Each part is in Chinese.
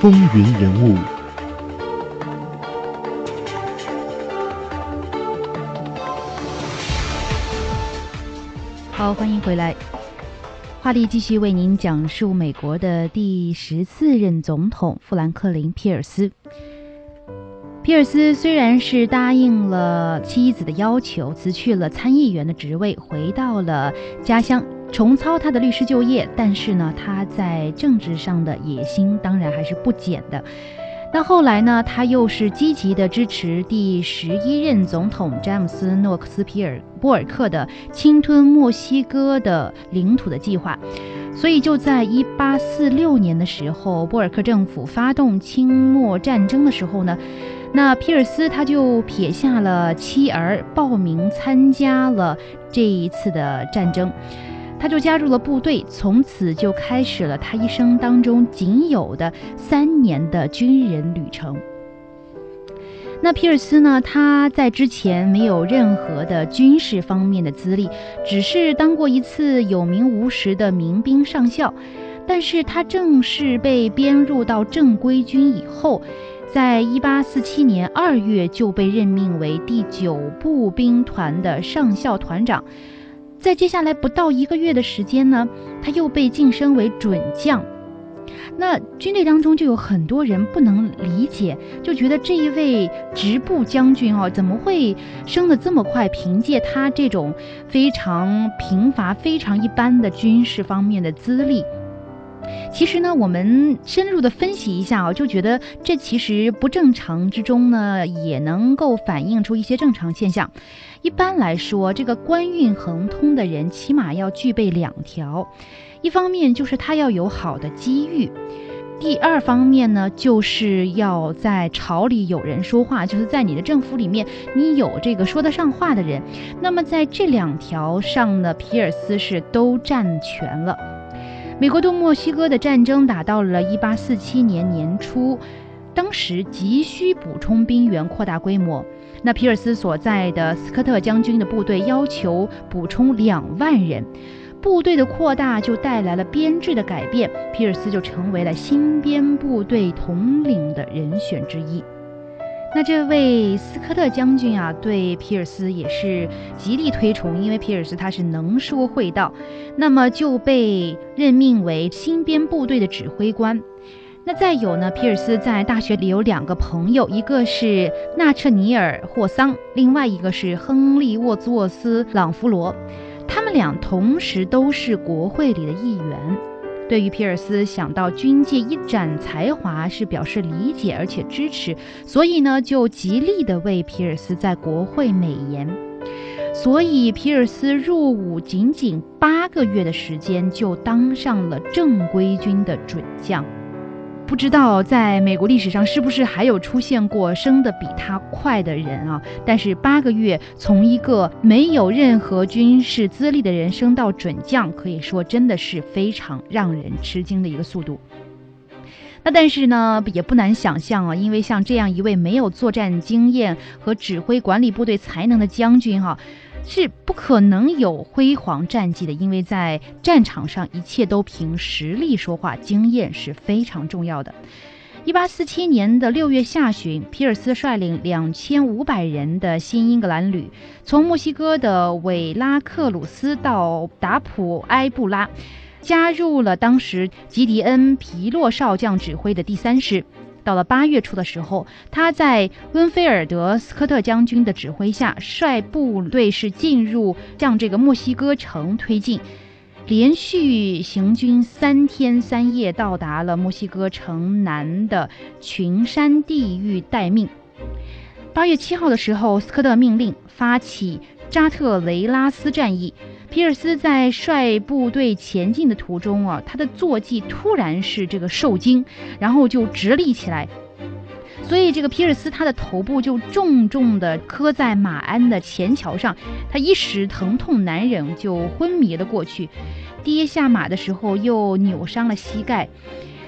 风云人物。好，欢迎回来。华丽继续为您讲述美国的第十四任总统富兰克林·皮尔斯。皮尔斯虽然是答应了妻子的要求，辞去了参议员的职位，回到了家乡重操他的律师就业，但是呢，他在政治上的野心当然还是不减的。那后来呢，他又是积极的支持第十一任总统詹姆斯·诺克斯皮尔波尔克的侵吞墨西哥的领土的计划。所以就在一八四六年的时候，波尔克政府发动清末战争的时候呢，那皮尔斯他就撇下了妻儿，报名参加了这一次的战争，他就加入了部队，从此就开始了他一生当中仅有的三年的军人旅程。那皮尔斯呢？他在之前没有任何的军事方面的资历，只是当过一次有名无实的民兵上校。但是他正式被编入到正规军以后，在一八四七年二月就被任命为第九步兵团的上校团长。在接下来不到一个月的时间呢，他又被晋升为准将。那军队当中就有很多人不能理解，就觉得这一位直部将军哦，怎么会升得这么快？凭借他这种非常贫乏、非常一般的军事方面的资历，其实呢，我们深入的分析一下啊，就觉得这其实不正常之中呢，也能够反映出一些正常现象。一般来说，这个官运亨通的人，起码要具备两条。一方面就是他要有好的机遇，第二方面呢，就是要在朝里有人说话，就是在你的政府里面，你有这个说得上话的人。那么在这两条上呢，皮尔斯是都占全了。美国对墨西哥的战争打到了一八四七年年初，当时急需补充兵员，扩大规模。那皮尔斯所在的斯科特将军的部队要求补充两万人。部队的扩大就带来了编制的改变，皮尔斯就成为了新编部队统领的人选之一。那这位斯科特将军啊，对皮尔斯也是极力推崇，因为皮尔斯他是能说会道，那么就被任命为新编部队的指挥官。那再有呢，皮尔斯在大学里有两个朋友，一个是纳彻尼尔霍桑，另外一个是亨利沃兹沃斯朗弗罗。他们俩同时都是国会里的议员，对于皮尔斯想到军界一展才华是表示理解而且支持，所以呢就极力的为皮尔斯在国会美言，所以皮尔斯入伍仅仅八个月的时间就当上了正规军的准将。不知道在美国历史上是不是还有出现过升得比他快的人啊？但是八个月从一个没有任何军事资历的人升到准将，可以说真的是非常让人吃惊的一个速度。那但是呢，也不难想象啊，因为像这样一位没有作战经验和指挥管理部队才能的将军哈。是不可能有辉煌战绩的，因为在战场上一切都凭实力说话，经验是非常重要的。一八四七年的六月下旬，皮尔斯率领两千五百人的新英格兰旅，从墨西哥的韦拉克鲁斯到达普埃布拉，加入了当时吉迪恩皮洛少将指挥的第三师。到了八月初的时候，他在温菲尔德斯科特将军的指挥下，率部队是进入向这个墨西哥城推进，连续行军三天三夜，到达了墨西哥城南的群山地域待命。八月七号的时候，斯科特命令发起扎特雷拉斯战役。皮尔斯在率部队前进的途中啊，他的坐骑突然是这个受惊，然后就直立起来，所以这个皮尔斯他的头部就重重的磕在马鞍的前桥上，他一时疼痛难忍，就昏迷了过去。跌下马的时候又扭伤了膝盖，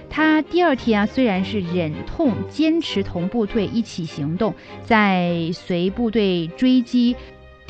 他第二天啊虽然是忍痛坚持同部队一起行动，在随部队追击。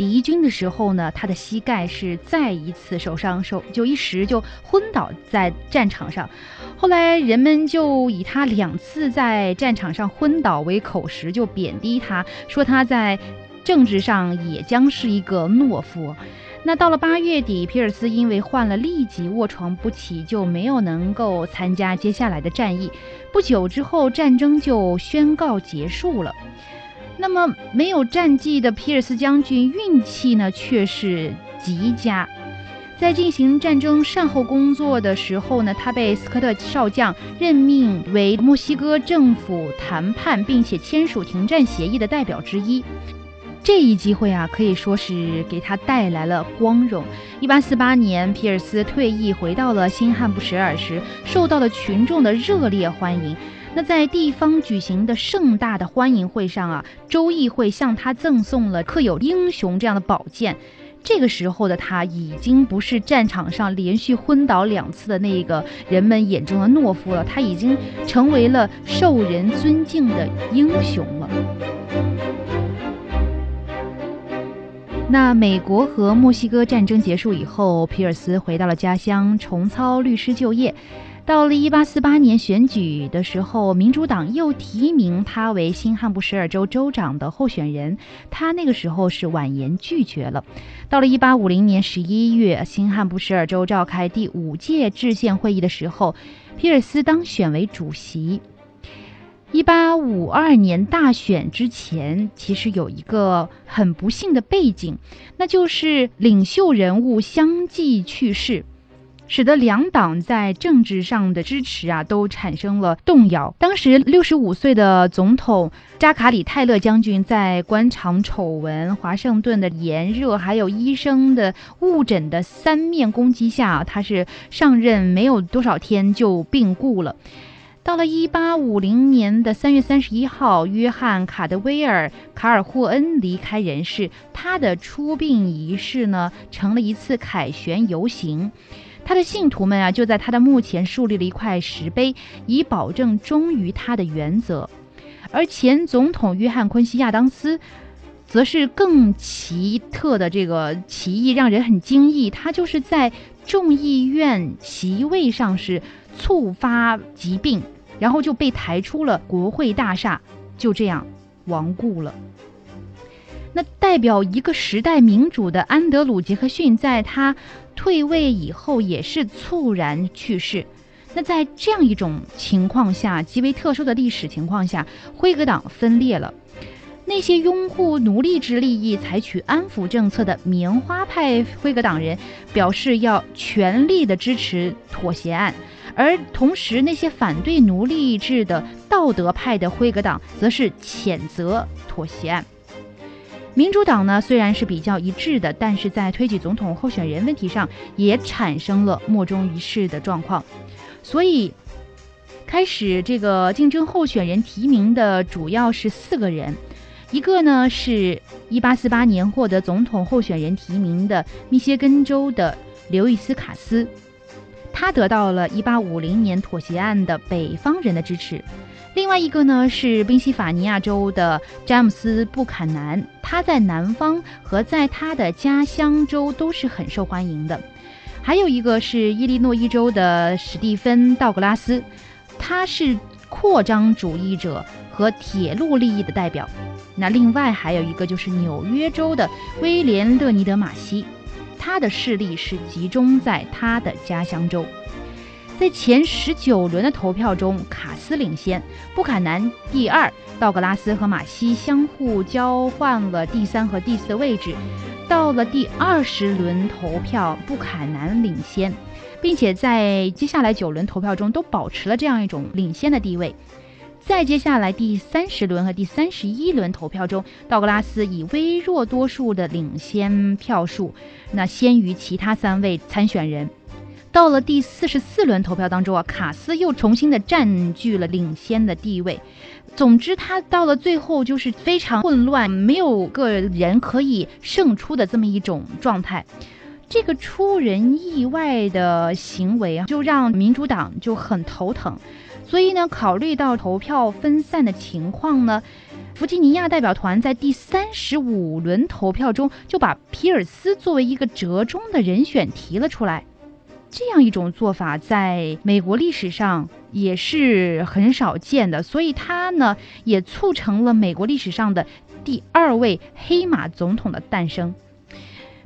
敌军的时候呢，他的膝盖是再一次受伤，受就一时就昏倒在战场上。后来人们就以他两次在战场上昏倒为口实，就贬低他，说他在政治上也将是一个懦夫。那到了八月底，皮尔斯因为患了痢疾卧床不起，就没有能够参加接下来的战役。不久之后，战争就宣告结束了。那么没有战绩的皮尔斯将军运气呢却是极佳，在进行战争善后工作的时候呢，他被斯科特少将任命为墨西哥政府谈判并且签署停战协议的代表之一。这一机会啊，可以说是给他带来了光荣。一八四八年，皮尔斯退役回到了新罕布什尔时，受到了群众的热烈欢迎。那在地方举行的盛大的欢迎会上啊，州议会向他赠送了刻有“英雄”这样的宝剑。这个时候的他已经不是战场上连续昏倒两次的那个人们眼中的懦夫了，他已经成为了受人尊敬的英雄了。那美国和墨西哥战争结束以后，皮尔斯回到了家乡，重操律师就业。到了一八四八年选举的时候，民主党又提名他为新罕布什尔州州长的候选人，他那个时候是婉言拒绝了。到了一八五零年十一月，新罕布什尔州召开第五届制宪会议的时候，皮尔斯当选为主席。一八五二年大选之前，其实有一个很不幸的背景，那就是领袖人物相继去世。使得两党在政治上的支持啊都产生了动摇。当时六十五岁的总统扎卡里泰勒将军在官场丑闻、华盛顿的炎热，还有医生的误诊的三面攻击下，他是上任没有多少天就病故了。到了一八五零年的三月三十一号，约翰卡德威尔卡尔霍恩离开人世，他的出殡仪式呢成了一次凯旋游行。他的信徒们啊，就在他的墓前树立了一块石碑，以保证忠于他的原则。而前总统约翰昆西亚当斯，则是更奇特的这个奇异，让人很惊异。他就是在众议院席位上是猝发疾病，然后就被抬出了国会大厦，就这样亡故了。那代表一个时代民主的安德鲁·杰克逊，在他退位以后也是猝然去世。那在这样一种情况下，极为特殊的历史情况下，辉格党分裂了。那些拥护奴隶制利益、采取安抚政策的棉花派辉格党人表示要全力的支持妥协案，而同时那些反对奴隶制的道德派的辉格党则是谴责妥协案。民主党呢虽然是比较一致的，但是在推举总统候选人问题上也产生了莫衷一是的状况，所以开始这个竞争候选人提名的主要是四个人，一个呢是一八四八年获得总统候选人提名的密歇根州的刘易斯卡斯，他得到了一八五零年妥协案的北方人的支持。另外一个呢是宾夕法尼亚州的詹姆斯·布坎南，他在南方和在他的家乡州都是很受欢迎的。还有一个是伊利诺伊州的史蒂芬·道格拉斯，他是扩张主义者和铁路利益的代表。那另外还有一个就是纽约州的威廉·勒尼德·马西，他的势力是集中在他的家乡州。在前十九轮的投票中，卡斯领先，布坎南第二，道格拉斯和马西相互交换了第三和第四的位置。到了第二十轮投票，布坎南领先，并且在接下来九轮投票中都保持了这样一种领先的地位。在接下来第三十轮和第三十一轮投票中，道格拉斯以微弱多数的领先票数，那先于其他三位参选人。到了第四十四轮投票当中啊，卡斯又重新的占据了领先的地位。总之，他到了最后就是非常混乱，没有个人可以胜出的这么一种状态。这个出人意外的行为啊，就让民主党就很头疼。所以呢，考虑到投票分散的情况呢，弗吉尼亚代表团在第三十五轮投票中就把皮尔斯作为一个折中的人选提了出来。这样一种做法在美国历史上也是很少见的，所以他呢也促成了美国历史上的第二位黑马总统的诞生。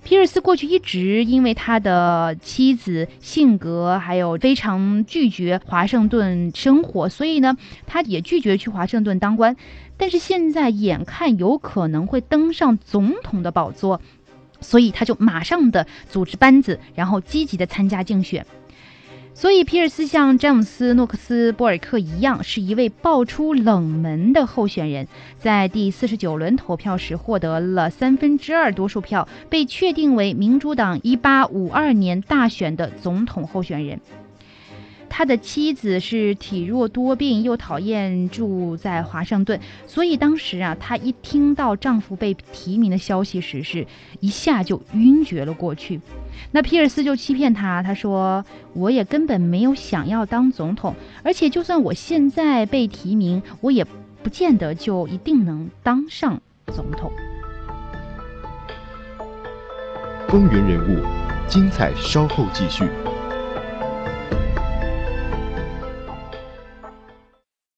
皮尔斯过去一直因为他的妻子性格还有非常拒绝华盛顿生活，所以呢他也拒绝去华盛顿当官。但是现在眼看有可能会登上总统的宝座。所以他就马上的组织班子，然后积极的参加竞选。所以皮尔斯像詹姆斯诺克斯波尔克一样，是一位爆出冷门的候选人，在第四十九轮投票时获得了三分之二多数票，被确定为民主党一八五二年大选的总统候选人。他的妻子是体弱多病，又讨厌住在华盛顿，所以当时啊，她一听到丈夫被提名的消息时，是一下就晕厥了过去。那皮尔斯就欺骗她，他说：“我也根本没有想要当总统，而且就算我现在被提名，我也不见得就一定能当上总统。”风云人物，精彩稍后继续。